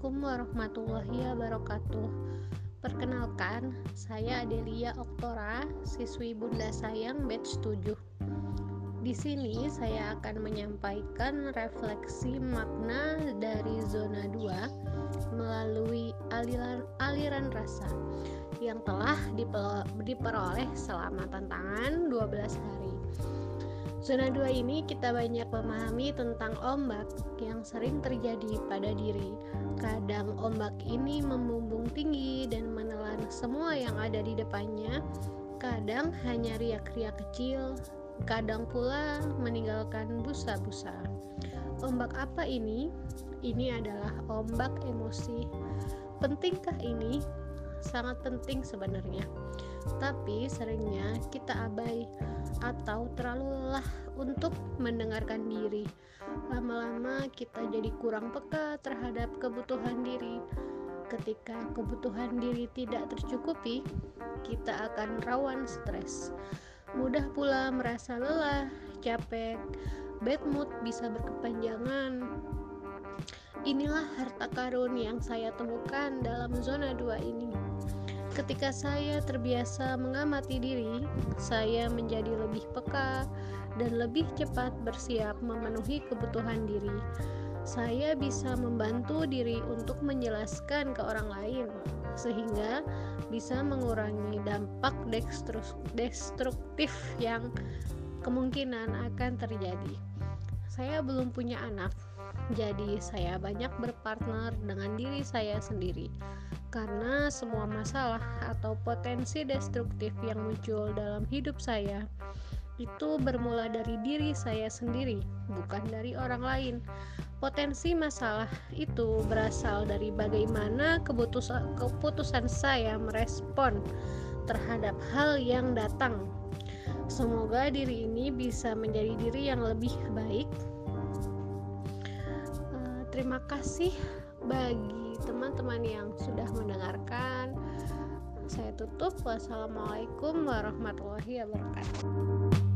Assalamualaikum warahmatullahi wabarakatuh. Perkenalkan, saya Adelia Oktora, siswi Bunda Sayang batch 7. Di sini saya akan menyampaikan refleksi makna dari zona 2 melalui aliran, aliran rasa yang telah diperoleh selama tantangan 12 hari. Zona 2 ini kita banyak memahami tentang ombak yang sering terjadi pada diri. Kadang ombak ini membumbung tinggi dan menelan semua yang ada di depannya. Kadang hanya riak-riak kecil, kadang pula meninggalkan busa-busa. Ombak apa ini? Ini adalah ombak emosi. Pentingkah ini? Sangat penting sebenarnya tapi seringnya kita abai atau terlalu lelah untuk mendengarkan diri. Lama-lama kita jadi kurang peka terhadap kebutuhan diri. Ketika kebutuhan diri tidak tercukupi, kita akan rawan stres. Mudah pula merasa lelah, capek, bad mood bisa berkepanjangan. Inilah harta karun yang saya temukan dalam zona 2 ini. Ketika saya terbiasa mengamati diri, saya menjadi lebih peka dan lebih cepat bersiap memenuhi kebutuhan diri. Saya bisa membantu diri untuk menjelaskan ke orang lain, sehingga bisa mengurangi dampak destruktif yang kemungkinan akan terjadi. Saya belum punya anak, jadi saya banyak berpartner dengan diri saya sendiri karena semua masalah atau potensi destruktif yang muncul dalam hidup saya itu bermula dari diri saya sendiri, bukan dari orang lain. Potensi masalah itu berasal dari bagaimana keputusan, saya merespon terhadap hal yang datang. Semoga diri ini bisa menjadi diri yang lebih baik. Uh, terima kasih bagi teman-teman yang sudah mendengarkan. Saya tutup. Wassalamualaikum warahmatullahi wabarakatuh.